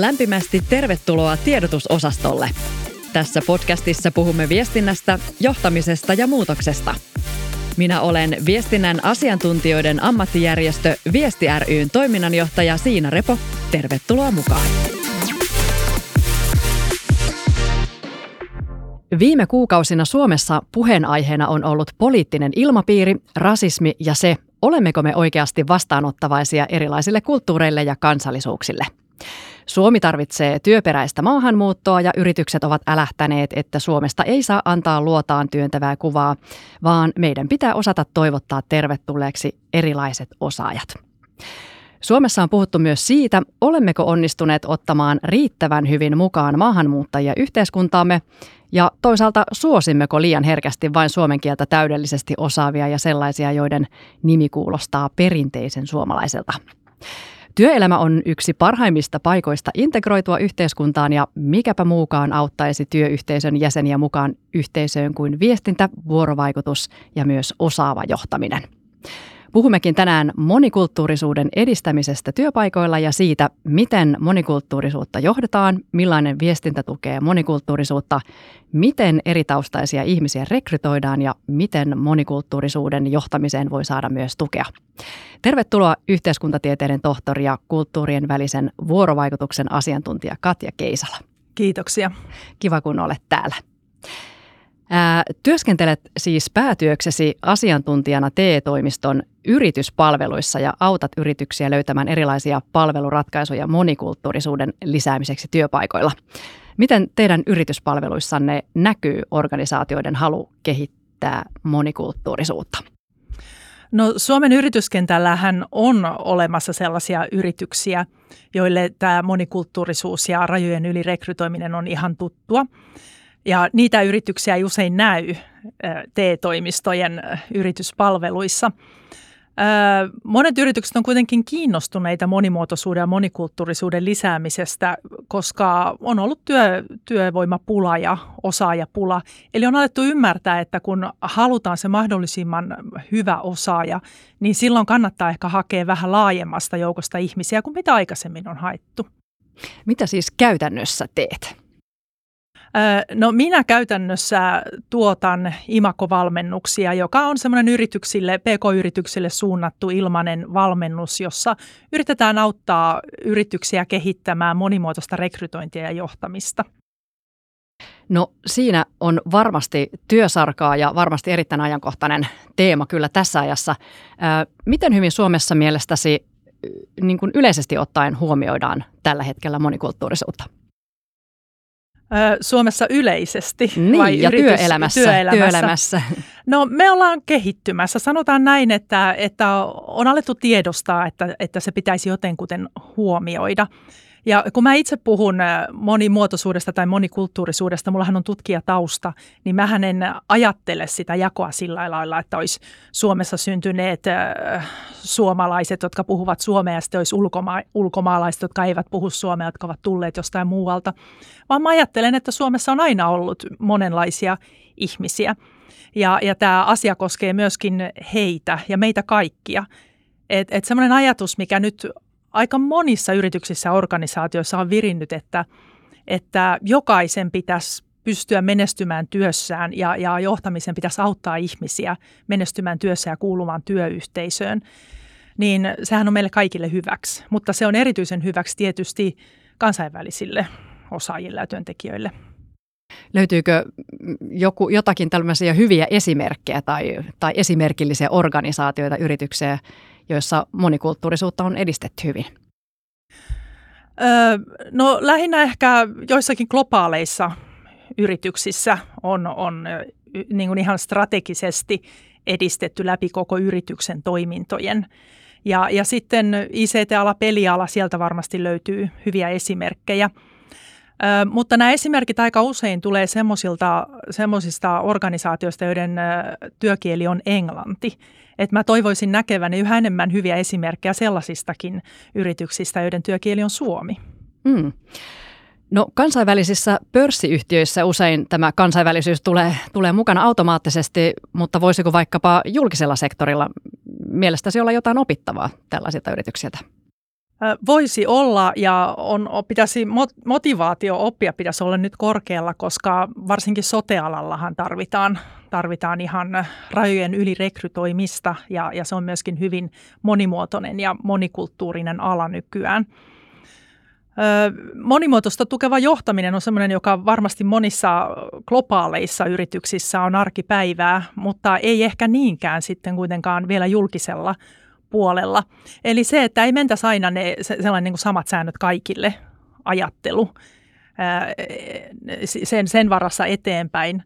Lämpimästi tervetuloa tiedotusosastolle. Tässä podcastissa puhumme viestinnästä, johtamisesta ja muutoksesta. Minä olen viestinnän asiantuntijoiden ammattijärjestö Viesti ryn toiminnanjohtaja Siina Repo. Tervetuloa mukaan. Viime kuukausina Suomessa puheenaiheena on ollut poliittinen ilmapiiri, rasismi ja se, olemmeko me oikeasti vastaanottavaisia erilaisille kulttuureille ja kansallisuuksille. Suomi tarvitsee työperäistä maahanmuuttoa ja yritykset ovat älähtäneet, että Suomesta ei saa antaa luotaan työntävää kuvaa, vaan meidän pitää osata toivottaa tervetulleeksi erilaiset osaajat. Suomessa on puhuttu myös siitä, olemmeko onnistuneet ottamaan riittävän hyvin mukaan maahanmuuttajia yhteiskuntaamme ja toisaalta suosimmeko liian herkästi vain suomen kieltä täydellisesti osaavia ja sellaisia, joiden nimi kuulostaa perinteisen suomalaiselta. Työelämä on yksi parhaimmista paikoista integroitua yhteiskuntaan ja mikäpä muukaan auttaisi työyhteisön jäseniä mukaan yhteisöön kuin viestintä, vuorovaikutus ja myös osaava johtaminen. Puhummekin tänään monikulttuurisuuden edistämisestä työpaikoilla ja siitä, miten monikulttuurisuutta johdetaan, millainen viestintä tukee monikulttuurisuutta, miten eritaustaisia ihmisiä rekrytoidaan ja miten monikulttuurisuuden johtamiseen voi saada myös tukea. Tervetuloa yhteiskuntatieteiden tohtori ja kulttuurien välisen vuorovaikutuksen asiantuntija Katja Keisala. Kiitoksia. Kiva kun olet täällä. Työskentelet siis päätyöksesi asiantuntijana TE-toimiston yrityspalveluissa ja autat yrityksiä löytämään erilaisia palveluratkaisuja monikulttuurisuuden lisäämiseksi työpaikoilla. Miten teidän yrityspalveluissanne näkyy organisaatioiden halu kehittää monikulttuurisuutta? No Suomen yrityskentällähän on olemassa sellaisia yrityksiä, joille tämä monikulttuurisuus ja rajojen yli rekrytoiminen on ihan tuttua. Ja niitä yrityksiä ei usein näy TE-toimistojen yrityspalveluissa. Monet yritykset on kuitenkin kiinnostuneita monimuotoisuuden ja monikulttuurisuuden lisäämisestä, koska on ollut työ, työvoimapula ja osaajapula. Eli on alettu ymmärtää, että kun halutaan se mahdollisimman hyvä osaaja, niin silloin kannattaa ehkä hakea vähän laajemmasta joukosta ihmisiä kuin mitä aikaisemmin on haettu. Mitä siis käytännössä teet? No minä käytännössä tuotan imakovalmennuksia, joka on semmoinen yrityksille, pk-yrityksille suunnattu ilmainen valmennus, jossa yritetään auttaa yrityksiä kehittämään monimuotoista rekrytointia ja johtamista. No siinä on varmasti työsarkaa ja varmasti erittäin ajankohtainen teema kyllä tässä ajassa. Miten hyvin Suomessa mielestäsi niin kuin yleisesti ottaen huomioidaan tällä hetkellä monikulttuurisuutta? Suomessa yleisesti niin, vai ja yritys, työelämässä, työelämässä. työelämässä? No me ollaan kehittymässä. Sanotaan näin, että, että on alettu tiedostaa, että, että se pitäisi jotenkuten huomioida. Ja kun mä itse puhun äh, monimuotoisuudesta tai monikulttuurisuudesta, mullahan on tutkijatausta, niin mä en ajattele sitä jakoa sillä lailla, että olisi Suomessa syntyneet äh, suomalaiset, jotka puhuvat suomea ja sitten olisi ulkoma- ulkomaalaiset, jotka eivät puhu suomea, jotka ovat tulleet jostain muualta. Vaan mä ajattelen, että Suomessa on aina ollut monenlaisia ihmisiä. Ja, ja tämä asia koskee myöskin heitä ja meitä kaikkia. Että et semmoinen ajatus, mikä nyt aika monissa yrityksissä ja organisaatioissa on virinnyt, että, että jokaisen pitäisi pystyä menestymään työssään ja, ja johtamisen pitäisi auttaa ihmisiä menestymään työssä ja kuulumaan työyhteisöön, niin sehän on meille kaikille hyväksi. Mutta se on erityisen hyväksi tietysti kansainvälisille osaajille ja työntekijöille. Löytyykö joku, jotakin tällaisia hyviä esimerkkejä tai, tai esimerkillisiä organisaatioita, yrityksiä, joissa monikulttuurisuutta on edistetty hyvin? Öö, no lähinnä ehkä joissakin globaaleissa yrityksissä on, on niin kuin ihan strategisesti edistetty läpi koko yrityksen toimintojen. Ja, ja sitten ICT-ala, peliala, sieltä varmasti löytyy hyviä esimerkkejä. Ö, mutta nämä esimerkit aika usein tulee semmoisista organisaatioista, joiden työkieli on englanti. Et mä toivoisin näkeväni yhä enemmän hyviä esimerkkejä sellaisistakin yrityksistä, joiden työkieli on suomi. Mm. No kansainvälisissä pörssiyhtiöissä usein tämä kansainvälisyys tulee, tulee mukana automaattisesti, mutta voisiko vaikkapa julkisella sektorilla mielestäsi olla jotain opittavaa tällaisilta yrityksiltä? Voisi olla ja on, pitäisi, motivaatio oppia pitäisi olla nyt korkealla, koska varsinkin sotealallahan tarvitaan, tarvitaan ihan rajojen yli rekrytoimista ja, ja se on myöskin hyvin monimuotoinen ja monikulttuurinen ala nykyään. Monimuotoista tukeva johtaminen on sellainen, joka varmasti monissa globaaleissa yrityksissä on arkipäivää, mutta ei ehkä niinkään sitten kuitenkaan vielä julkisella puolella. Eli se, että ei mentäisi aina ne sellainen niin kuin samat säännöt kaikille ajattelu sen, sen varassa eteenpäin,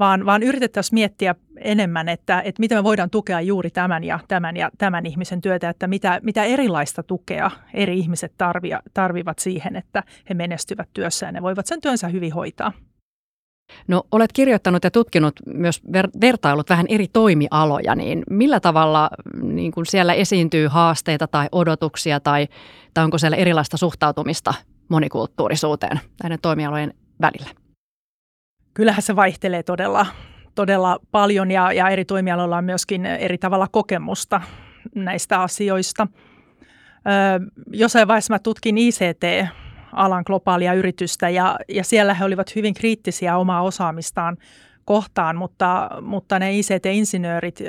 vaan, vaan yritettäisiin miettiä enemmän, että, että miten me voidaan tukea juuri tämän ja tämän ja tämän ihmisen työtä, että mitä, mitä erilaista tukea eri ihmiset tarvia, tarvivat siihen, että he menestyvät työssään ja voivat sen työnsä hyvin hoitaa. No olet kirjoittanut ja tutkinut myös ver- vertailut vähän eri toimialoja, niin millä tavalla niin kun siellä esiintyy haasteita tai odotuksia tai, tai onko siellä erilaista suhtautumista monikulttuurisuuteen näiden toimialojen välillä? Kyllähän se vaihtelee todella, todella paljon ja, ja eri toimialoilla on myöskin eri tavalla kokemusta näistä asioista. Ö, jossain vaiheessa mä tutkin ICT alan globaalia yritystä ja, ja siellä he olivat hyvin kriittisiä omaa osaamistaan kohtaan, mutta, mutta ne ICT-insinöörit,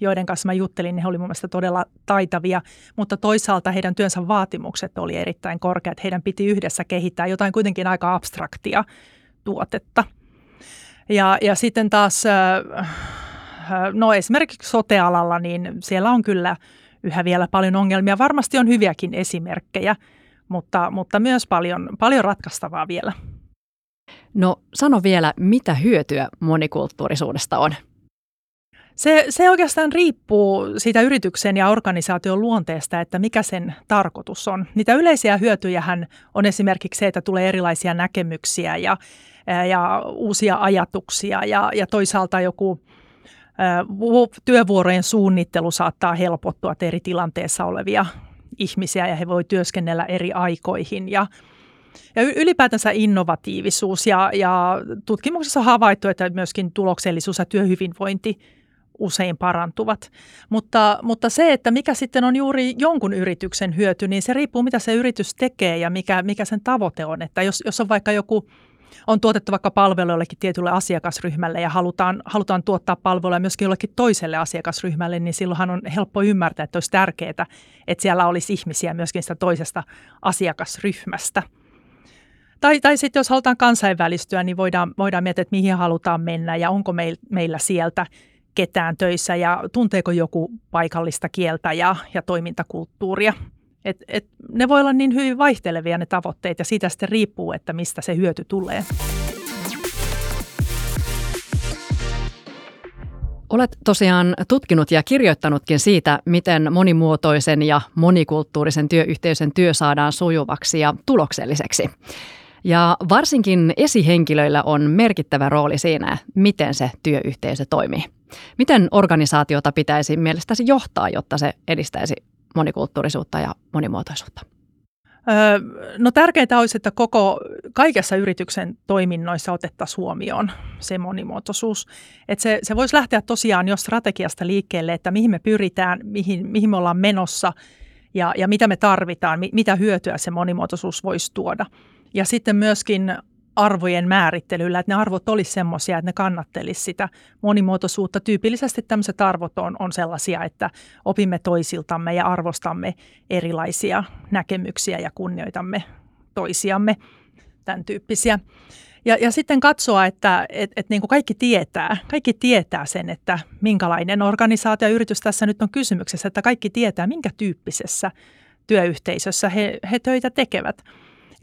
joiden kanssa mä juttelin, ne oli mun mielestä todella taitavia, mutta toisaalta heidän työnsä vaatimukset oli erittäin korkeat. Heidän piti yhdessä kehittää jotain kuitenkin aika abstraktia tuotetta. Ja, ja sitten taas, no esimerkiksi sotealalla, niin siellä on kyllä yhä vielä paljon ongelmia. Varmasti on hyviäkin esimerkkejä, mutta, mutta myös paljon, paljon ratkaistavaa vielä. No sano vielä, mitä hyötyä monikulttuurisuudesta on? Se, se oikeastaan riippuu siitä yrityksen ja organisaation luonteesta, että mikä sen tarkoitus on. Niitä yleisiä hyötyjähän on esimerkiksi se, että tulee erilaisia näkemyksiä ja, ja uusia ajatuksia ja, ja toisaalta joku työvuorojen suunnittelu saattaa helpottua, eri tilanteessa olevia ihmisiä ja he voi työskennellä eri aikoihin ja ja ylipäätänsä innovatiivisuus ja, ja tutkimuksessa on havaittu, että myöskin tuloksellisuus ja työhyvinvointi usein parantuvat. Mutta, mutta se, että mikä sitten on juuri jonkun yrityksen hyöty, niin se riippuu mitä se yritys tekee ja mikä, mikä sen tavoite on. Että jos, jos on vaikka joku on tuotettu vaikka palvelu jollekin tietylle asiakasryhmälle ja halutaan, halutaan tuottaa palveluja myöskin jollekin toiselle asiakasryhmälle, niin silloinhan on helppo ymmärtää, että olisi tärkeää, että siellä olisi ihmisiä myöskin sitä toisesta asiakasryhmästä. Tai, tai sitten jos halutaan kansainvälistyä, niin voidaan, voidaan miettiä, että mihin halutaan mennä ja onko meil, meillä sieltä ketään töissä ja tunteeko joku paikallista kieltä ja, ja toimintakulttuuria. Et, et ne voi olla niin hyvin vaihtelevia ne tavoitteet ja siitä sitten riippuu, että mistä se hyöty tulee. Olet tosiaan tutkinut ja kirjoittanutkin siitä, miten monimuotoisen ja monikulttuurisen työyhteisön työ saadaan sujuvaksi ja tulokselliseksi. Ja varsinkin esihenkilöillä on merkittävä rooli siinä, miten se työyhteisö toimii. Miten organisaatiota pitäisi mielestäsi johtaa, jotta se edistäisi monikulttuurisuutta ja monimuotoisuutta? No tärkeintä olisi, että koko, kaikessa yrityksen toiminnoissa otettaisiin huomioon se monimuotoisuus. Että se, se voisi lähteä tosiaan jo strategiasta liikkeelle, että mihin me pyritään, mihin, mihin me ollaan menossa ja, ja mitä me tarvitaan, mitä hyötyä se monimuotoisuus voisi tuoda. Ja sitten myöskin arvojen määrittelyllä, että ne arvot olisi semmoisia, että ne kannattelisi sitä monimuotoisuutta. Tyypillisesti tämmöiset arvot on, on sellaisia, että opimme toisiltamme ja arvostamme erilaisia näkemyksiä ja kunnioitamme toisiamme, tämän tyyppisiä. Ja, ja sitten katsoa, että et, et niin kuin kaikki tietää, kaikki tietää sen, että minkälainen organisaatio ja yritys tässä nyt on kysymyksessä, että kaikki tietää, minkä tyyppisessä työyhteisössä he, he töitä tekevät –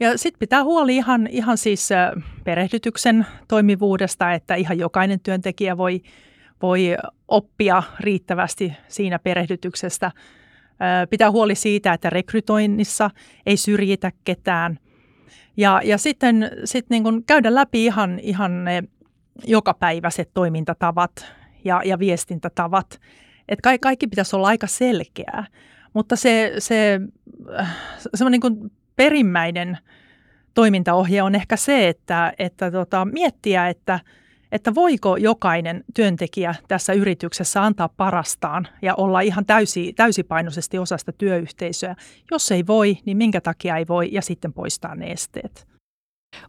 ja sitten pitää huoli ihan, ihan siis perehdytyksen toimivuudesta, että ihan jokainen työntekijä voi, voi oppia riittävästi siinä perehdytyksestä. Pitää huoli siitä, että rekrytoinnissa ei syrjitä ketään. Ja, ja sitten sit niin kun käydä läpi ihan, ihan ne jokapäiväiset toimintatavat ja, ja viestintätavat. Että kaikki, kaikki pitäisi olla aika selkeää. Mutta se, se se niin kuin perimmäinen toimintaohje on ehkä se, että, että tota, miettiä, että, että voiko jokainen työntekijä tässä yrityksessä antaa parastaan ja olla ihan täysi, täysipainoisesti osasta työyhteisöä. Jos ei voi, niin minkä takia ei voi ja sitten poistaa ne esteet.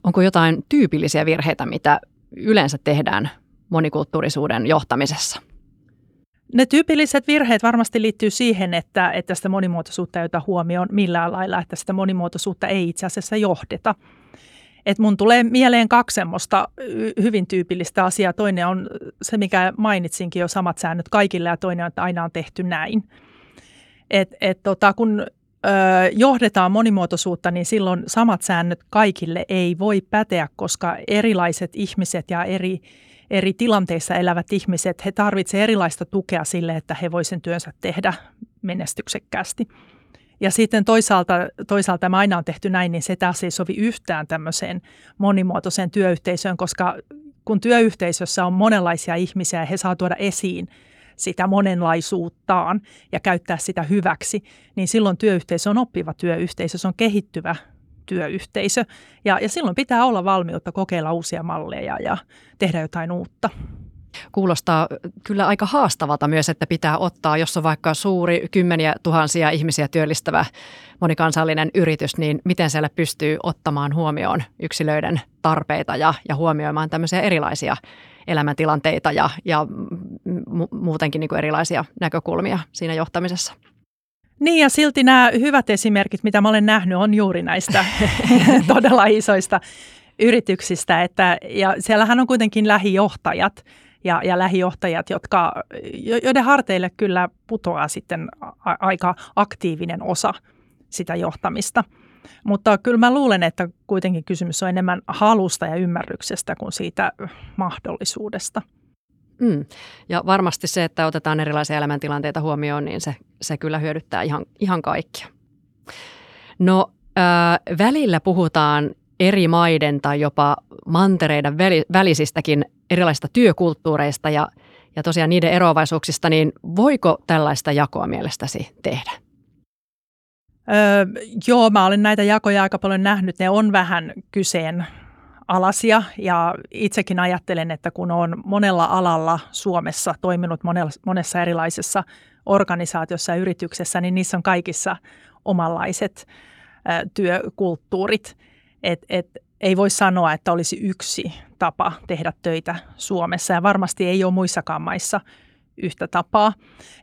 Onko jotain tyypillisiä virheitä, mitä yleensä tehdään monikulttuurisuuden johtamisessa? Ne tyypilliset virheet varmasti liittyy siihen, että, että sitä monimuotoisuutta ei ota huomioon millään lailla, että sitä monimuotoisuutta ei itse asiassa johdeta. Et mun tulee mieleen kaksi semmoista hyvin tyypillistä asiaa. Toinen on se, mikä mainitsinkin jo samat säännöt kaikille ja toinen on, että aina on tehty näin. Et, et tota, kun ö, johdetaan monimuotoisuutta, niin silloin samat säännöt kaikille ei voi päteä, koska erilaiset ihmiset ja eri, eri tilanteissa elävät ihmiset, he tarvitsevat erilaista tukea sille, että he voisivat sen työnsä tehdä menestyksekkäästi. Ja sitten toisaalta, toisaalta tämä aina on tehty näin, niin se taas ei sovi yhtään tämmöiseen monimuotoiseen työyhteisöön, koska kun työyhteisössä on monenlaisia ihmisiä ja he saa tuoda esiin sitä monenlaisuuttaan ja käyttää sitä hyväksi, niin silloin työyhteisö on oppiva työyhteisö, se on kehittyvä työyhteisö. Ja, ja silloin pitää olla valmiutta kokeilla uusia malleja ja tehdä jotain uutta. Kuulostaa kyllä aika haastavalta myös, että pitää ottaa, jos on vaikka suuri kymmeniä tuhansia ihmisiä työllistävä monikansallinen yritys, niin miten siellä pystyy ottamaan huomioon yksilöiden tarpeita ja, ja huomioimaan tämmöisiä erilaisia elämäntilanteita ja, ja muutenkin niin kuin erilaisia näkökulmia siinä johtamisessa. Niin ja silti nämä hyvät esimerkit, mitä mä olen nähnyt, on juuri näistä todella isoista yrityksistä. Että, ja siellähän on kuitenkin lähijohtajat ja, ja lähijohtajat, jotka, joiden harteille kyllä putoaa sitten a, aika aktiivinen osa sitä johtamista. Mutta kyllä mä luulen, että kuitenkin kysymys on enemmän halusta ja ymmärryksestä kuin siitä mahdollisuudesta. Mm. Ja varmasti se, että otetaan erilaisia elämäntilanteita huomioon, niin se, se kyllä hyödyttää ihan, ihan kaikkia. No äh, välillä puhutaan eri maiden tai jopa mantereiden välisistäkin erilaisista työkulttuureista ja, ja tosiaan niiden eroavaisuuksista, niin voiko tällaista jakoa mielestäsi tehdä? Öö, joo, mä olen näitä jakoja aika paljon nähnyt. Ne on vähän kyseen alasia ja itsekin ajattelen, että kun on monella alalla Suomessa toiminut monessa erilaisessa organisaatiossa ja yrityksessä, niin niissä on kaikissa omanlaiset työkulttuurit. Et, et, ei voi sanoa, että olisi yksi tapa tehdä töitä Suomessa ja varmasti ei ole muissakaan maissa yhtä tapaa.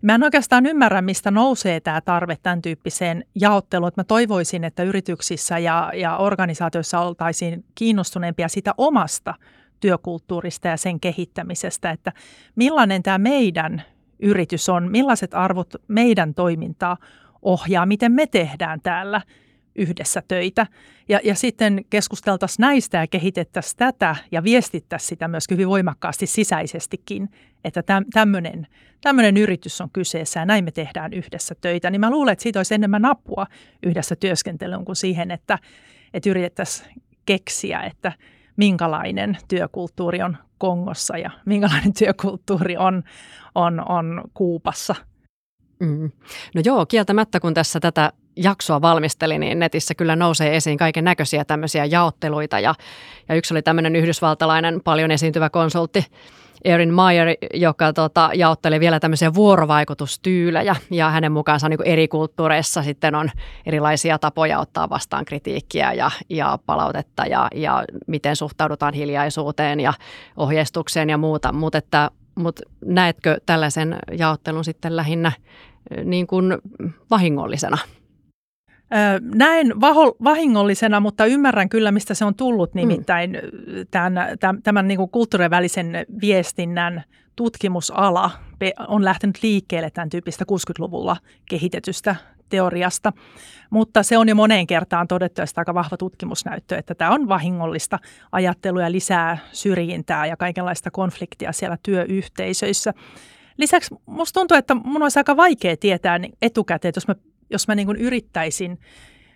Mä en oikeastaan ymmärrä, mistä nousee tämä tarve tämän tyyppiseen jaotteluun. Mä toivoisin, että yrityksissä ja, ja organisaatioissa oltaisiin kiinnostuneempia sitä omasta työkulttuurista ja sen kehittämisestä, että millainen tämä meidän yritys on, millaiset arvot meidän toimintaa ohjaa, miten me tehdään täällä – yhdessä töitä. Ja, ja sitten keskusteltaisiin näistä ja kehitettäisiin tätä ja viestittäisiin sitä myös hyvin voimakkaasti sisäisestikin, että tämmöinen, tämmöinen yritys on kyseessä ja näin me tehdään yhdessä töitä. Niin mä luulen, että siitä olisi enemmän apua yhdessä työskentelyyn kuin siihen, että, että yritettäisiin keksiä, että minkälainen työkulttuuri on Kongossa ja minkälainen työkulttuuri on, on, on Kuupassa. Mm. No joo, kieltämättä kun tässä tätä jaksoa valmisteli, niin netissä kyllä nousee esiin kaiken näköisiä tämmöisiä jaotteluita. Ja, ja yksi oli tämmöinen yhdysvaltalainen paljon esiintyvä konsultti, Erin Meyer, joka tota, jaotteli vielä tämmöisiä vuorovaikutustyylejä ja hänen mukaansa niin eri kulttuureissa sitten on erilaisia tapoja ottaa vastaan kritiikkiä ja, ja palautetta ja, ja miten suhtaudutaan hiljaisuuteen ja ohjeistukseen ja muuta. Mutta mut näetkö tällaisen jaottelun sitten lähinnä niin kuin vahingollisena? Näen vahingollisena, mutta ymmärrän kyllä, mistä se on tullut, mm. nimittäin mm. tämän, tämän, niin kuin kulttuurien välisen viestinnän tutkimusala on lähtenyt liikkeelle tämän tyyppistä 60-luvulla kehitetystä teoriasta, mutta se on jo moneen kertaan todettu, että aika vahva tutkimusnäyttö, että tämä on vahingollista ajattelua ja lisää syrjintää ja kaikenlaista konfliktia siellä työyhteisöissä. Lisäksi musta tuntuu, että mun olisi aika vaikea tietää etukäteen, että jos mä jos mä niin kuin yrittäisin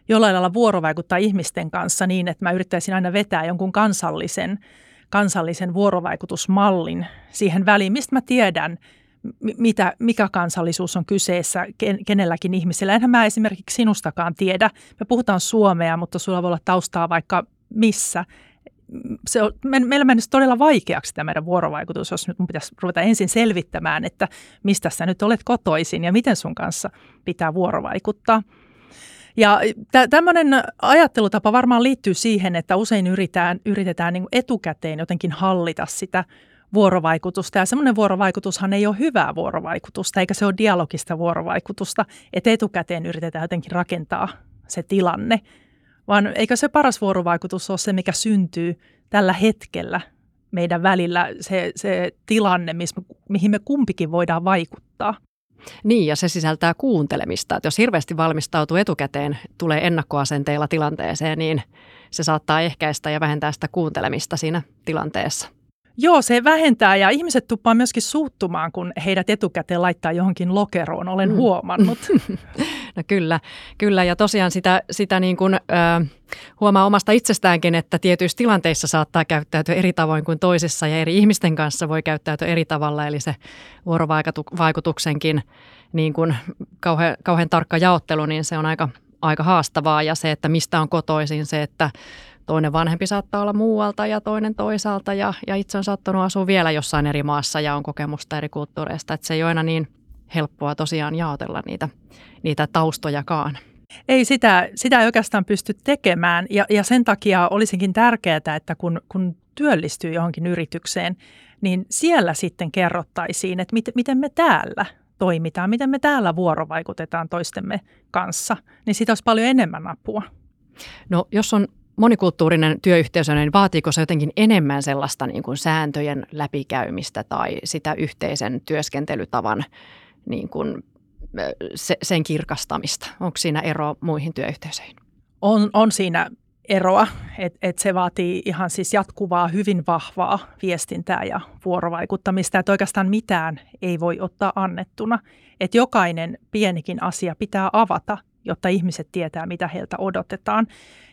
jollain lailla vuorovaikuttaa ihmisten kanssa niin, että mä yrittäisin aina vetää jonkun kansallisen, kansallisen vuorovaikutusmallin siihen väliin, mistä mä tiedän, mitä, mikä kansallisuus on kyseessä kenelläkin ihmisellä. Enhän mä esimerkiksi sinustakaan tiedä. Me puhutaan suomea, mutta sulla voi olla taustaa vaikka missä. Se on, me, meillä menisi todella vaikeaksi tämä meidän vuorovaikutus, jos nyt mun pitäisi ruveta ensin selvittämään, että mistä sä nyt olet kotoisin ja miten sun kanssa pitää vuorovaikuttaa. Ja tämmöinen ajattelutapa varmaan liittyy siihen, että usein yritetään, yritetään niin etukäteen jotenkin hallita sitä vuorovaikutusta. Ja semmoinen vuorovaikutushan ei ole hyvää vuorovaikutusta, eikä se ole dialogista vuorovaikutusta, että etukäteen yritetään jotenkin rakentaa se tilanne. Vaan eikö se paras vuorovaikutus ole se, mikä syntyy tällä hetkellä meidän välillä, se, se tilanne, missä, mihin me kumpikin voidaan vaikuttaa. Niin, ja se sisältää kuuntelemista. Että jos hirveästi valmistautuu etukäteen, tulee ennakkoasenteilla tilanteeseen, niin se saattaa ehkäistä ja vähentää sitä kuuntelemista siinä tilanteessa. Joo, se vähentää ja ihmiset tuppaa myöskin suuttumaan, kun heidät etukäteen laittaa johonkin lokeroon, olen mm. huomannut. no kyllä, kyllä ja tosiaan sitä, sitä niin kuin, ö, huomaa omasta itsestäänkin, että tietyissä tilanteissa saattaa käyttäytyä eri tavoin kuin toisissa ja eri ihmisten kanssa voi käyttäytyä eri tavalla, eli se vuorovaikutuksenkin niin kuin kauhean, kauhean tarkka jaottelu, niin se on aika, aika haastavaa ja se, että mistä on kotoisin, se, että toinen vanhempi saattaa olla muualta ja toinen toisaalta ja, ja itse on sattunut asua vielä jossain eri maassa ja on kokemusta eri kulttuureista. Että se ei ole aina niin helppoa tosiaan jaotella niitä, niitä taustojakaan. Ei sitä, sitä ei oikeastaan pysty tekemään ja, ja sen takia olisinkin tärkeää, että kun, kun työllistyy johonkin yritykseen, niin siellä sitten kerrottaisiin, että mit, miten me täällä toimitaan, miten me täällä vuorovaikutetaan toistemme kanssa, niin siitä olisi paljon enemmän apua. No jos on monikulttuurinen työyhteisö, niin vaatiiko se jotenkin enemmän sellaista niin kuin sääntöjen läpikäymistä tai sitä yhteisen työskentelytavan niin kuin, se, sen kirkastamista? Onko siinä ero muihin työyhteisöihin? On, on siinä eroa, että et se vaatii ihan siis jatkuvaa, hyvin vahvaa viestintää ja vuorovaikuttamista, että oikeastaan mitään ei voi ottaa annettuna. Että jokainen pienikin asia pitää avata, jotta ihmiset tietää, mitä heiltä odotetaan.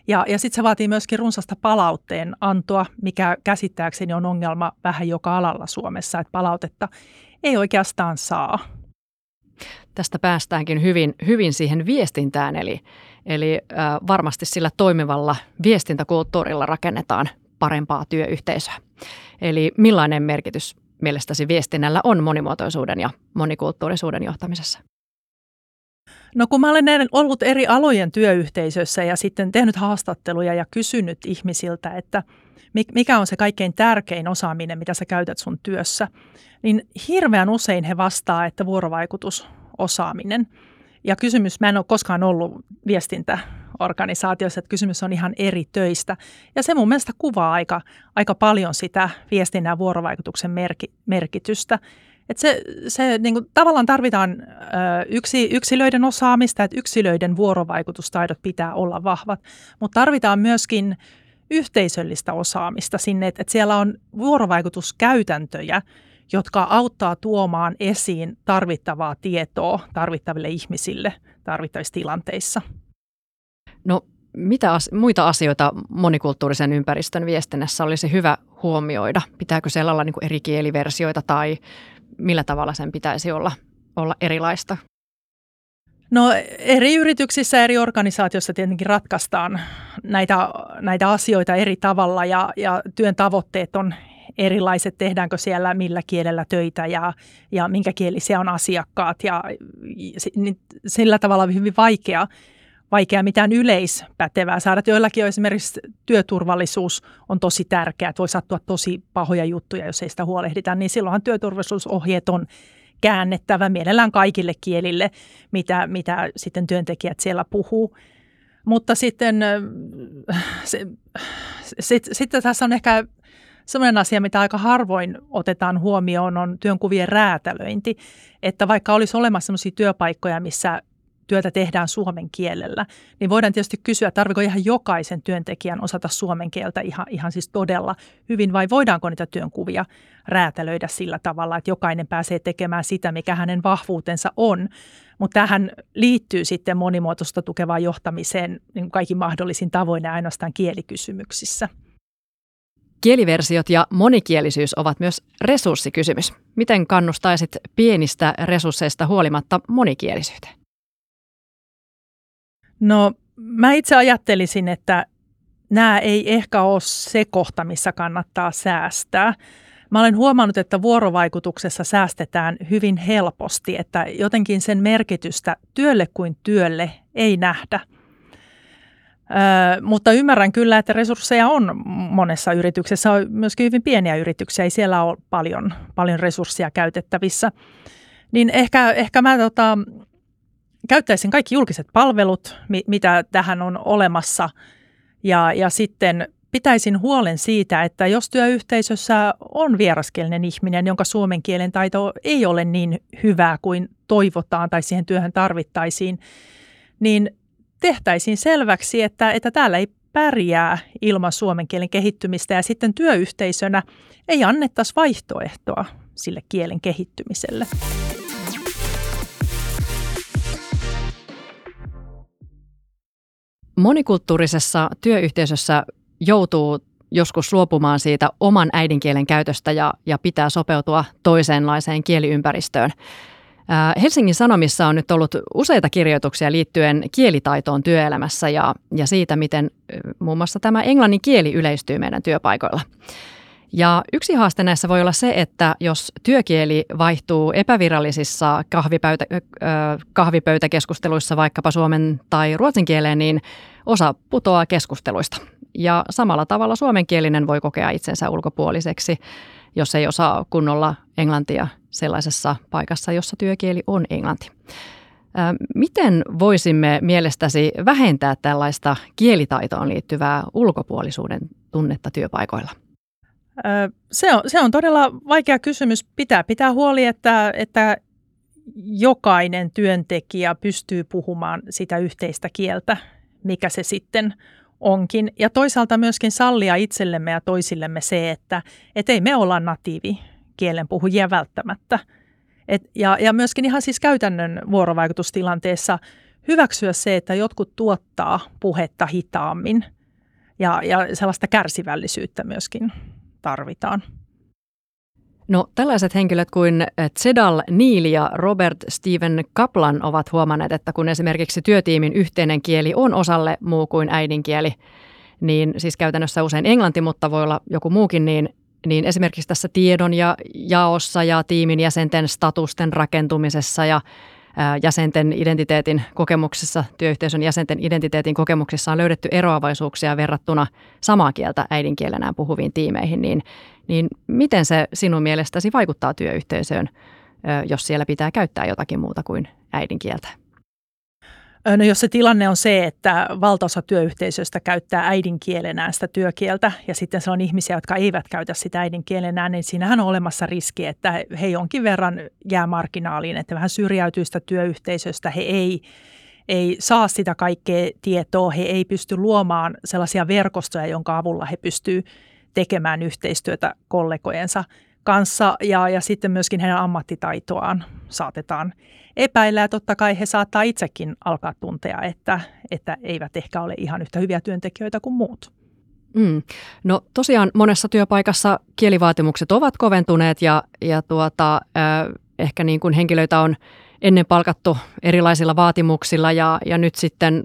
Ja, ja sitten se vaatii myöskin runsasta palautteen antoa, mikä käsittääkseni on ongelma vähän joka alalla Suomessa, että palautetta ei oikeastaan saa. Tästä päästäänkin hyvin, hyvin siihen viestintään, eli, eli äh, varmasti sillä toimivalla viestintäkulttuurilla rakennetaan parempaa työyhteisöä. Eli millainen merkitys mielestäsi viestinnällä on monimuotoisuuden ja monikulttuurisuuden johtamisessa? No kun mä olen ollut eri alojen työyhteisössä ja sitten tehnyt haastatteluja ja kysynyt ihmisiltä, että mikä on se kaikkein tärkein osaaminen, mitä sä käytät sun työssä, niin hirveän usein he vastaa, että vuorovaikutusosaaminen. Ja kysymys, mä en ole koskaan ollut viestintäorganisaatiossa, että kysymys on ihan eri töistä. Ja se mun mielestä kuvaa aika, aika paljon sitä viestinnän vuorovaikutuksen merki, merkitystä. Et se, se niin kuin, tavallaan tarvitaan ö, yksi, yksilöiden osaamista, että yksilöiden vuorovaikutustaidot pitää olla vahvat, mutta tarvitaan myöskin yhteisöllistä osaamista sinne, että, että siellä on vuorovaikutuskäytäntöjä, jotka auttaa tuomaan esiin tarvittavaa tietoa tarvittaville ihmisille tarvittavissa tilanteissa. No mitä as- muita asioita monikulttuurisen ympäristön viestinnässä olisi hyvä huomioida? Pitääkö siellä olla niin eri kieliversioita tai millä tavalla sen pitäisi olla, olla erilaista? No eri yrityksissä, eri organisaatioissa tietenkin ratkaistaan näitä, näitä asioita eri tavalla ja, ja työn tavoitteet on erilaiset, tehdäänkö siellä millä kielellä töitä ja, ja minkä kielisiä on asiakkaat ja niin sillä tavalla hyvin vaikea, vaikea mitään yleispätevää saada. Joillakin on esimerkiksi työturvallisuus on tosi tärkeää, että voi sattua tosi pahoja juttuja, jos ei sitä huolehdita, niin silloinhan työturvallisuusohjeet on käännettävä mielellään kaikille kielille, mitä, mitä sitten työntekijät siellä puhuu. Mutta sitten se, sit, sitten tässä on ehkä sellainen asia, mitä aika harvoin otetaan huomioon, on työnkuvien räätälöinti. Että vaikka olisi olemassa sellaisia työpaikkoja, missä työtä tehdään suomen kielellä, niin voidaan tietysti kysyä, tarviko ihan jokaisen työntekijän osata suomen kieltä ihan, ihan siis todella hyvin, vai voidaanko niitä työnkuvia räätälöidä sillä tavalla, että jokainen pääsee tekemään sitä, mikä hänen vahvuutensa on. Mutta tähän liittyy sitten monimuotoista tukevaa johtamiseen niin kaikki mahdollisin tavoin ainoastaan kielikysymyksissä. Kieliversiot ja monikielisyys ovat myös resurssikysymys. Miten kannustaisit pienistä resursseista huolimatta monikielisyyteen? No mä itse ajattelisin, että nämä ei ehkä ole se kohta, missä kannattaa säästää. Mä olen huomannut, että vuorovaikutuksessa säästetään hyvin helposti, että jotenkin sen merkitystä työlle kuin työlle ei nähdä. Ö, mutta ymmärrän kyllä, että resursseja on monessa yrityksessä, on myöskin hyvin pieniä yrityksiä, ei siellä ole paljon, paljon resursseja käytettävissä. Niin ehkä, ehkä mä tota, käyttäisin kaikki julkiset palvelut, mitä tähän on olemassa, ja, ja sitten pitäisin huolen siitä, että jos työyhteisössä on vieraskielinen ihminen, jonka suomen kielen taito ei ole niin hyvää kuin toivotaan tai siihen työhön tarvittaisiin, niin tehtäisiin selväksi, että, että täällä ei pärjää ilman suomen kielen kehittymistä ja sitten työyhteisönä ei annettaisi vaihtoehtoa sille kielen kehittymiselle. Monikulttuurisessa työyhteisössä joutuu joskus luopumaan siitä oman äidinkielen käytöstä ja, ja pitää sopeutua toisenlaiseen kieliympäristöön. Helsingin Sanomissa on nyt ollut useita kirjoituksia liittyen kielitaitoon työelämässä ja, ja siitä, miten muun muassa tämä englannin kieli yleistyy meidän työpaikoilla. Ja yksi haaste näissä voi olla se, että jos työkieli vaihtuu epävirallisissa kahvipöytä, kahvipöytäkeskusteluissa vaikkapa suomen tai ruotsin kieleen, niin osa putoaa keskusteluista. Ja samalla tavalla suomenkielinen voi kokea itsensä ulkopuoliseksi, jos ei osaa kunnolla englantia sellaisessa paikassa, jossa työkieli on englanti. Miten voisimme mielestäsi vähentää tällaista kielitaitoon liittyvää ulkopuolisuuden tunnetta työpaikoilla? Se on, se on todella vaikea kysymys. Pitää pitää huoli, että, että jokainen työntekijä pystyy puhumaan sitä yhteistä kieltä, mikä se sitten onkin. Ja toisaalta myöskin sallia itsellemme ja toisillemme se, että et ei me olla natiivi kielenpuhujia välttämättä. Et, ja, ja myöskin ihan siis käytännön vuorovaikutustilanteessa hyväksyä se, että jotkut tuottaa puhetta hitaammin ja, ja sellaista kärsivällisyyttä myöskin tarvitaan. No tällaiset henkilöt kuin Zedal Neil ja Robert Steven Kaplan ovat huomanneet, että kun esimerkiksi työtiimin yhteinen kieli on osalle muu kuin äidinkieli, niin siis käytännössä usein englanti, mutta voi olla joku muukin, niin, niin esimerkiksi tässä tiedon ja jaossa ja tiimin jäsenten statusten rakentumisessa ja jäsenten identiteetin kokemuksissa, työyhteisön jäsenten identiteetin kokemuksissa on löydetty eroavaisuuksia verrattuna samaa kieltä äidinkielenään puhuviin tiimeihin, niin, niin miten se sinun mielestäsi vaikuttaa työyhteisöön, jos siellä pitää käyttää jotakin muuta kuin äidinkieltä? No jos se tilanne on se, että valtaosa työyhteisöstä käyttää äidinkielenään sitä työkieltä ja sitten se on ihmisiä, jotka eivät käytä sitä äidinkielenään, niin siinähän on olemassa riski, että he jonkin verran jää marginaaliin, että vähän syrjäytyy sitä työyhteisöstä, he ei ei saa sitä kaikkea tietoa, he ei pysty luomaan sellaisia verkostoja, jonka avulla he pystyvät tekemään yhteistyötä kollegojensa kanssa ja, ja sitten myöskin heidän ammattitaitoaan saatetaan epäillä ja totta kai he saattaa itsekin alkaa tuntea, että, että eivät ehkä ole ihan yhtä hyviä työntekijöitä kuin muut. Mm. No tosiaan monessa työpaikassa kielivaatimukset ovat koventuneet ja, ja tuota, äh, ehkä niin kuin henkilöitä on ennen palkattu erilaisilla vaatimuksilla ja, ja nyt sitten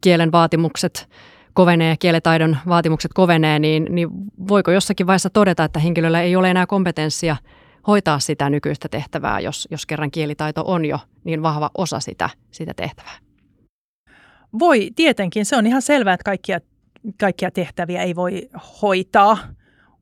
kielen vaatimukset kovenee, kieletaidon vaatimukset kovenee, niin, niin voiko jossakin vaiheessa todeta, että henkilöllä ei ole enää kompetenssia hoitaa sitä nykyistä tehtävää, jos, jos kerran kielitaito on jo niin vahva osa sitä, sitä tehtävää? Voi, tietenkin. Se on ihan selvää, että kaikkia, kaikkia tehtäviä ei voi hoitaa,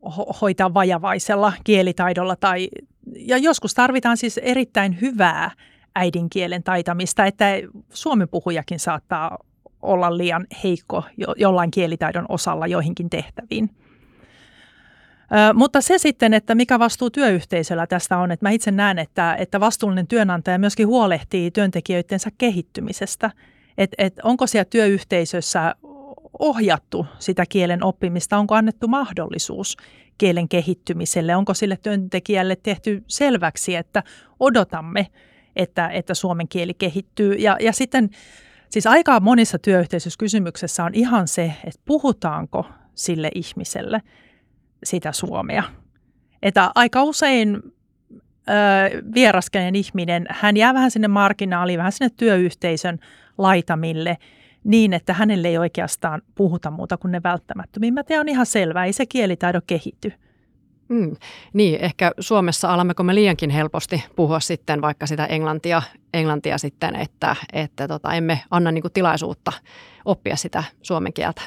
ho- hoitaa vajavaisella kielitaidolla. Tai, ja joskus tarvitaan siis erittäin hyvää äidinkielen taitamista, että suomen puhujakin saattaa olla liian heikko jo, jollain kielitaidon osalla joihinkin tehtäviin. Ö, mutta se sitten, että mikä vastuu työyhteisöllä tästä on, että mä itse näen, että, että vastuullinen työnantaja myöskin huolehtii työntekijöidensä kehittymisestä. Että et onko siellä työyhteisössä ohjattu sitä kielen oppimista, onko annettu mahdollisuus kielen kehittymiselle, onko sille työntekijälle tehty selväksi, että odotamme, että, että suomen kieli kehittyy. Ja, ja sitten Siis aika monissa työyhteisöskysymyksessä on ihan se, että puhutaanko sille ihmiselle sitä suomea. Että aika usein ö, ihminen, hän jää vähän sinne marginaaliin, vähän sinne työyhteisön laitamille, niin, että hänelle ei oikeastaan puhuta muuta kuin ne välttämättömimmät. Ja on ihan selvää, ei se kielitaito kehity. Mm. Niin, ehkä Suomessa alammeko me liiankin helposti puhua sitten vaikka sitä englantia, englantia sitten, että, että tota, emme anna niinku tilaisuutta oppia sitä suomen kieltä.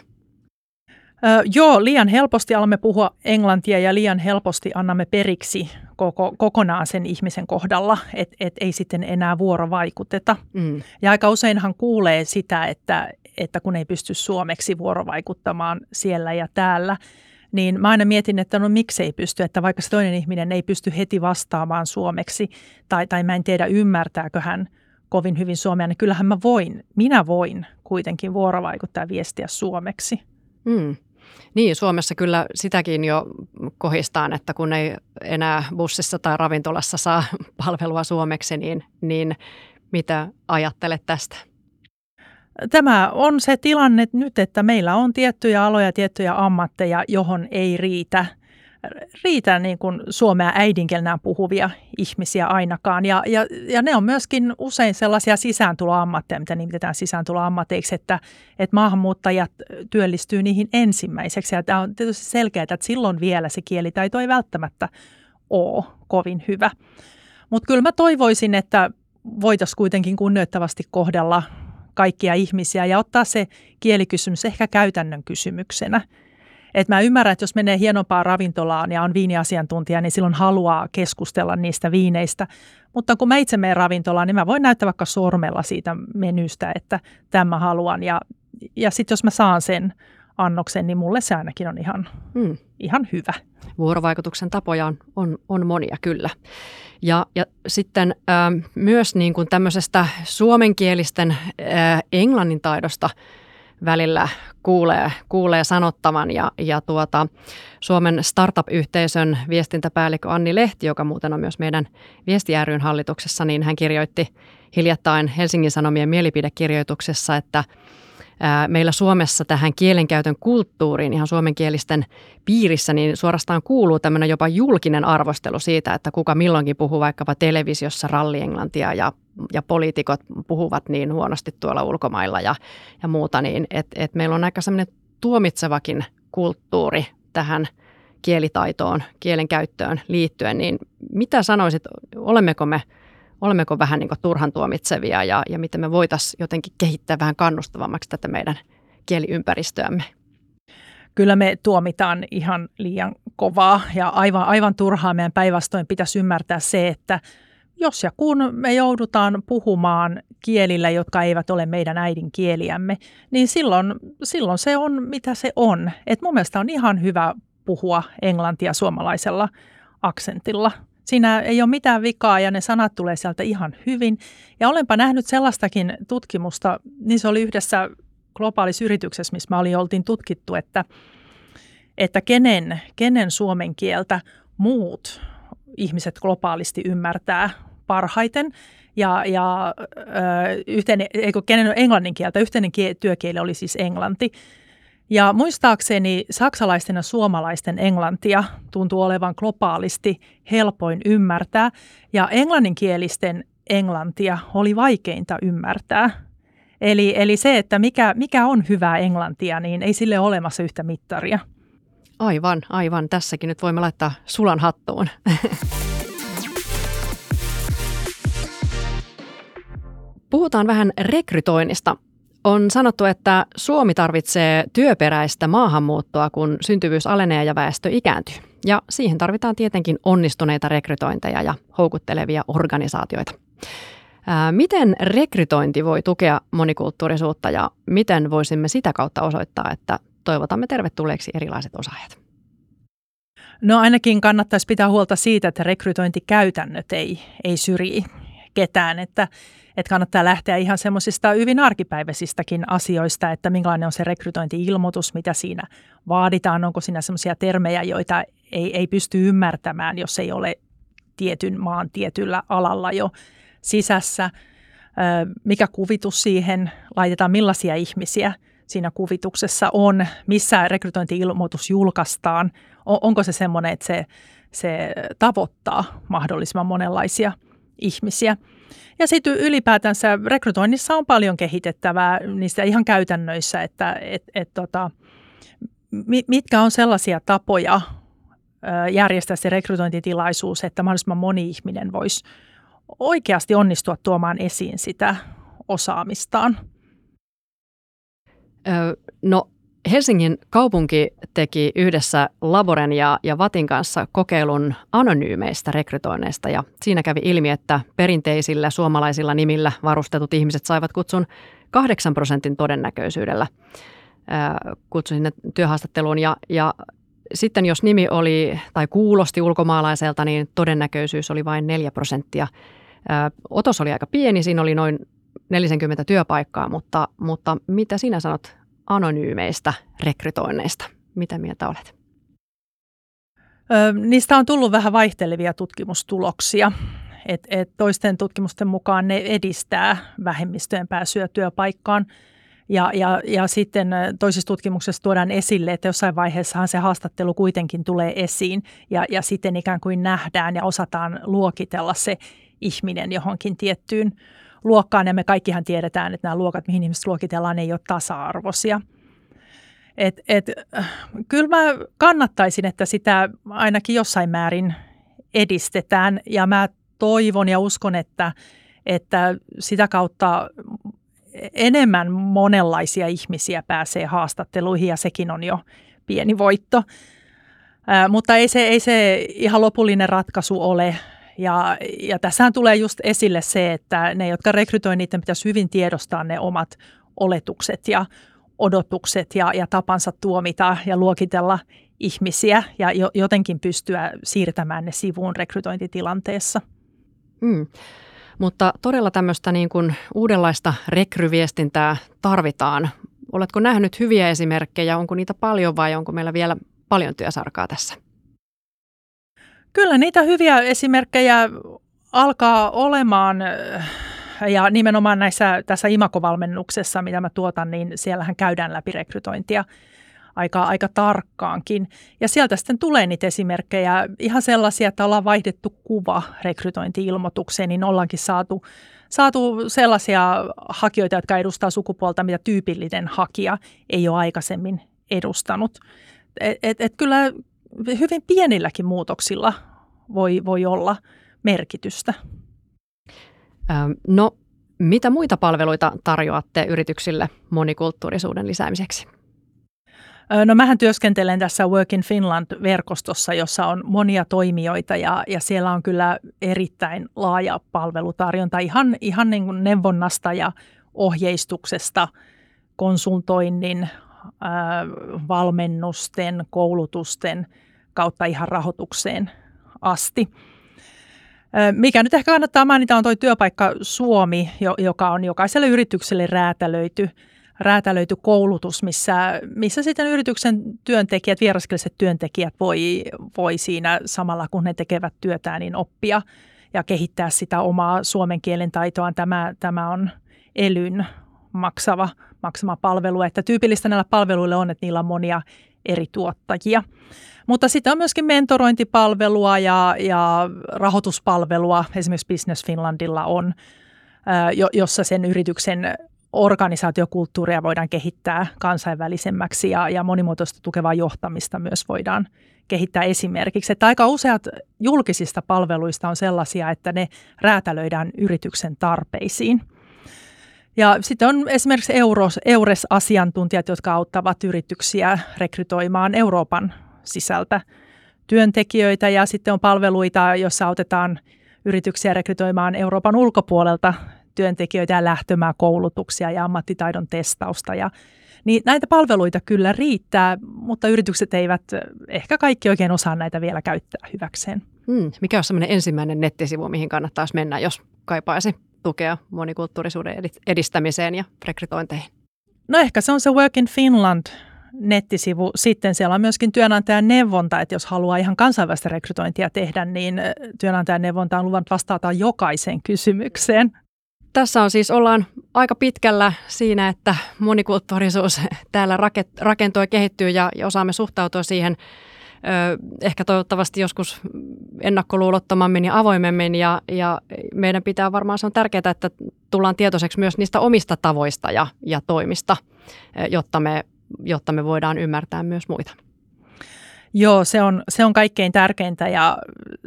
Ö, joo, liian helposti alamme puhua englantia ja liian helposti annamme periksi koko, kokonaan sen ihmisen kohdalla, että et ei sitten enää vuorovaikuteta. Mm. Ja aika useinhan kuulee sitä, että, että kun ei pysty suomeksi vuorovaikuttamaan siellä ja täällä, niin mä aina mietin, että no miksei pysty, että vaikka se toinen ihminen ei pysty heti vastaamaan suomeksi tai, tai mä en tiedä ymmärtääkö hän kovin hyvin suomea, niin kyllähän mä voin, minä voin kuitenkin vuorovaikuttaa viestiä suomeksi. Mm. Niin, Suomessa kyllä sitäkin jo kohistaan, että kun ei enää bussissa tai ravintolassa saa palvelua suomeksi, niin, niin mitä ajattelet tästä? Tämä on se tilanne nyt, että meillä on tiettyjä aloja, tiettyjä ammatteja, johon ei riitä – riitä niin kuin suomea äidinkielenään puhuvia ihmisiä ainakaan. Ja, ja, ja ne on myöskin usein sellaisia sisääntuloammatteja, mitä nimitetään sisääntuloammateiksi, että, että maahanmuuttajat työllistyy niihin ensimmäiseksi. Ja tämä on tietysti selkeää, että silloin vielä se kielitaito ei välttämättä ole kovin hyvä. Mutta kyllä mä toivoisin, että voitaisiin kuitenkin kunnioittavasti kohdella kaikkia ihmisiä ja ottaa se kielikysymys ehkä käytännön kysymyksenä – et mä ymmärrän, että jos menee hienompaan ravintolaan ja on viiniasiantuntija, niin silloin haluaa keskustella niistä viineistä. Mutta kun mä itse menen ravintolaan, niin mä voin näyttää vaikka sormella siitä menystä, että tämä haluan. Ja, ja sitten jos mä saan sen annoksen, niin mulle se ainakin on ihan, hmm. ihan hyvä. Vuorovaikutuksen tapoja on, on, on monia kyllä. Ja, ja sitten äh, myös niin kuin tämmöisestä suomenkielisten äh, englannin taidosta – välillä kuulee, kuulee sanottavan. Ja, ja tuota, Suomen startup-yhteisön viestintäpäällikkö Anni Lehti, joka muuten on myös meidän viesti hallituksessa, niin hän kirjoitti hiljattain Helsingin Sanomien mielipidekirjoituksessa, että – meillä Suomessa tähän kielenkäytön kulttuuriin ihan suomenkielisten piirissä, niin suorastaan kuuluu tämmöinen jopa julkinen arvostelu siitä, että kuka milloinkin puhuu vaikkapa televisiossa rallienglantia ja, ja poliitikot puhuvat niin huonosti tuolla ulkomailla ja, ja muuta, niin että et meillä on aika semmoinen tuomitsevakin kulttuuri tähän kielitaitoon, kielenkäyttöön liittyen, niin mitä sanoisit, olemmeko me – olemmeko vähän niin turhan tuomitsevia ja, ja miten me voitaisiin jotenkin kehittää vähän kannustavammaksi tätä meidän kieliympäristöämme? Kyllä me tuomitaan ihan liian kovaa ja aivan, aivan turhaa meidän päinvastoin pitäisi ymmärtää se, että jos ja kun me joudutaan puhumaan kielillä, jotka eivät ole meidän äidinkieliämme, niin silloin, silloin se on mitä se on. Et mun mielestä on ihan hyvä puhua englantia suomalaisella aksentilla – Siinä ei ole mitään vikaa ja ne sanat tulee sieltä ihan hyvin. Ja olenpa nähnyt sellaistakin tutkimusta, niin se oli yhdessä globaalissa yrityksessä, missä mä olin, oltiin tutkittu, että, että kenen, kenen suomen kieltä muut ihmiset globaalisti ymmärtää parhaiten. Ja, ja ö, yhteinen, eikö, kenen englannin kieltä, yhteinen työkieli oli siis englanti. Ja muistaakseni saksalaisten ja suomalaisten englantia tuntuu olevan globaalisti helpoin ymmärtää, ja englanninkielisten englantia oli vaikeinta ymmärtää. Eli, eli se, että mikä, mikä on hyvää englantia, niin ei sille ole olemassa yhtä mittaria. Aivan, aivan. Tässäkin nyt voimme laittaa sulan hattuun. Puhutaan vähän rekrytoinnista. On sanottu, että Suomi tarvitsee työperäistä maahanmuuttoa, kun syntyvyys alenee ja väestö ikääntyy. Ja siihen tarvitaan tietenkin onnistuneita rekrytointeja ja houkuttelevia organisaatioita. Miten rekrytointi voi tukea monikulttuurisuutta ja miten voisimme sitä kautta osoittaa, että toivotamme tervetulleeksi erilaiset osaajat? No ainakin kannattaisi pitää huolta siitä, että rekrytointikäytännöt ei, ei syrji ketään, että että kannattaa lähteä ihan semmoisista hyvin arkipäiväisistäkin asioista, että minkälainen on se rekrytointi-ilmoitus, mitä siinä vaaditaan, onko siinä semmoisia termejä, joita ei, ei pysty ymmärtämään, jos ei ole tietyn maan tietyllä alalla jo sisässä. Mikä kuvitus siihen laitetaan, millaisia ihmisiä siinä kuvituksessa on, missä rekrytointi-ilmoitus julkaistaan, onko se semmoinen, että se, se tavoittaa mahdollisimman monenlaisia ihmisiä – Ja sitten ylipäätänsä rekrytoinnissa on paljon kehitettävää niissä ihan käytännöissä, että et, et, tota, mitkä on sellaisia tapoja järjestää se rekrytointitilaisuus, että mahdollisimman moni ihminen voisi oikeasti onnistua tuomaan esiin sitä osaamistaan. No Helsingin kaupunki teki yhdessä Laboren ja, ja Vatin kanssa kokeilun anonyymeistä rekrytoinneista ja siinä kävi ilmi, että perinteisillä suomalaisilla nimillä varustetut ihmiset saivat kutsun 8 prosentin todennäköisyydellä kutsu sinne työhaastatteluun ja, ja sitten jos nimi oli tai kuulosti ulkomaalaiselta, niin todennäköisyys oli vain 4 prosenttia. Otos oli aika pieni, siinä oli noin 40 työpaikkaa, mutta, mutta mitä sinä sanot anonyymeistä rekrytoinneista? Mitä mieltä olet? Ö, niistä on tullut vähän vaihtelevia tutkimustuloksia. Et, et toisten tutkimusten mukaan ne edistää vähemmistöjen pääsyä työpaikkaan. Ja, ja, ja sitten toisissa tutkimuksissa tuodaan esille, että jossain vaiheessahan se haastattelu kuitenkin tulee esiin ja, ja sitten ikään kuin nähdään ja osataan luokitella se ihminen johonkin tiettyyn luokkaan ja me kaikkihan tiedetään, että nämä luokat, mihin ihmiset luokitellaan, ei ole tasa-arvoisia. Et, et, kyllä mä kannattaisin, että sitä ainakin jossain määrin edistetään ja mä toivon ja uskon, että, että sitä kautta enemmän monenlaisia ihmisiä pääsee haastatteluihin ja sekin on jo pieni voitto. Mutta ei se, ei se ihan lopullinen ratkaisu ole. Ja, ja tässähän tulee just esille se, että ne, jotka rekrytoivat, niiden pitäisi hyvin tiedostaa ne omat oletukset ja odotukset ja, ja tapansa tuomita ja luokitella ihmisiä ja jo, jotenkin pystyä siirtämään ne sivuun rekrytointitilanteessa. Mm. Mutta todella tämmöistä niin kuin uudenlaista rekryviestintää tarvitaan. Oletko nähnyt hyviä esimerkkejä? Onko niitä paljon vai onko meillä vielä paljon työsarkaa tässä? Kyllä niitä hyviä esimerkkejä alkaa olemaan ja nimenomaan näissä, tässä imakovalmennuksessa, mitä mä tuotan, niin siellähän käydään läpi rekrytointia aika, aika tarkkaankin. Ja sieltä sitten tulee niitä esimerkkejä, ihan sellaisia, että ollaan vaihdettu kuva rekrytointi-ilmoitukseen, niin ollaankin saatu, saatu sellaisia hakijoita, jotka edustaa sukupuolta, mitä tyypillinen hakija ei ole aikaisemmin edustanut. Et, et, et kyllä hyvin pienilläkin muutoksilla voi, voi olla merkitystä. No, mitä muita palveluita tarjoatte yrityksille monikulttuurisuuden lisäämiseksi? No mähän työskentelen tässä Work in Finland-verkostossa, jossa on monia toimijoita ja, ja siellä on kyllä erittäin laaja palvelutarjonta ihan, ihan niin kuin neuvonnasta ja ohjeistuksesta, konsultoinnin, valmennusten, koulutusten kautta ihan rahoitukseen asti. Mikä nyt ehkä kannattaa mainita on tuo työpaikka Suomi, joka on jokaiselle yritykselle räätälöity, räätälöity koulutus, missä, missä sitten yrityksen työntekijät, vieraskieliset työntekijät voi, voi siinä samalla kun he tekevät työtään, niin oppia ja kehittää sitä omaa suomen kielen taitoaan. Tämä, tämä on elyn maksava, maksama palvelu. Että tyypillistä näillä palveluilla on, että niillä on monia eri tuottajia. Mutta sitten on myöskin mentorointipalvelua ja, ja rahoituspalvelua, esimerkiksi Business Finlandilla on, jossa sen yrityksen organisaatiokulttuuria voidaan kehittää kansainvälisemmäksi ja, ja monimuotoista tukevaa johtamista myös voidaan kehittää esimerkiksi. Että aika useat julkisista palveluista on sellaisia, että ne räätälöidään yrityksen tarpeisiin – ja sitten on esimerkiksi Euros, EURES-asiantuntijat, jotka auttavat yrityksiä rekrytoimaan Euroopan sisältä työntekijöitä ja sitten on palveluita, joissa autetaan yrityksiä rekrytoimaan Euroopan ulkopuolelta työntekijöitä ja lähtömää koulutuksia ja ammattitaidon testausta. Ja, niin näitä palveluita kyllä riittää, mutta yritykset eivät ehkä kaikki oikein osaa näitä vielä käyttää hyväkseen. Hmm, mikä on sellainen ensimmäinen nettisivu, mihin kannattaisi mennä, jos kaipaisi tukea monikulttuurisuuden edistämiseen ja rekrytointeihin? No ehkä se on se Work in Finland nettisivu. Sitten siellä on myöskin työnantajan neuvonta, että jos haluaa ihan kansainvälistä rekrytointia tehdä, niin työnantajan neuvonta on luvannut vastata jokaiseen kysymykseen. Tässä on siis ollaan aika pitkällä siinä, että monikulttuurisuus täällä rakentuu ja kehittyy ja osaamme suhtautua siihen ehkä toivottavasti joskus ennakkoluulottomammin ja avoimemmin ja, ja meidän pitää varmaan, se on tärkeää, että tullaan tietoiseksi myös niistä omista tavoista ja, ja toimista, jotta me, jotta me voidaan ymmärtää myös muita. Joo, se on, se on kaikkein tärkeintä ja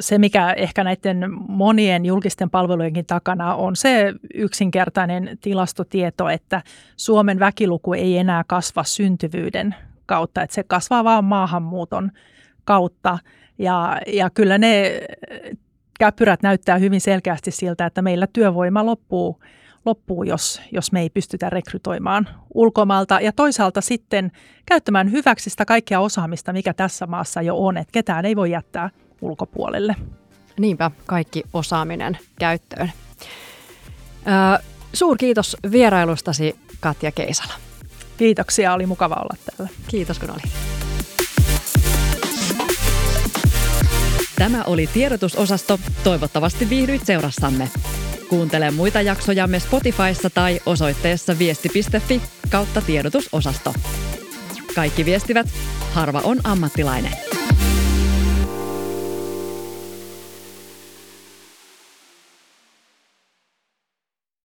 se, mikä ehkä näiden monien julkisten palvelujenkin takana on se yksinkertainen tilastotieto, että Suomen väkiluku ei enää kasva syntyvyyden kautta, että se kasvaa vaan maahanmuuton kautta. Ja, ja kyllä ne käpyrät näyttää hyvin selkeästi siltä, että meillä työvoima loppuu, loppuu jos, jos me ei pystytä rekrytoimaan ulkomailta. Ja toisaalta sitten käyttämään hyväksi sitä kaikkea osaamista, mikä tässä maassa jo on, että ketään ei voi jättää ulkopuolelle. Niinpä, kaikki osaaminen käyttöön. Ö, suurkiitos vierailustasi Katja Keisala. Kiitoksia, oli mukava olla täällä. Kiitos kun oli. Tämä oli tiedotusosasto. Toivottavasti viihdyit seurassamme. Kuuntele muita jaksojamme Spotifyssa tai osoitteessa viesti.fi kautta tiedotusosasto. Kaikki viestivät, harva on ammattilainen.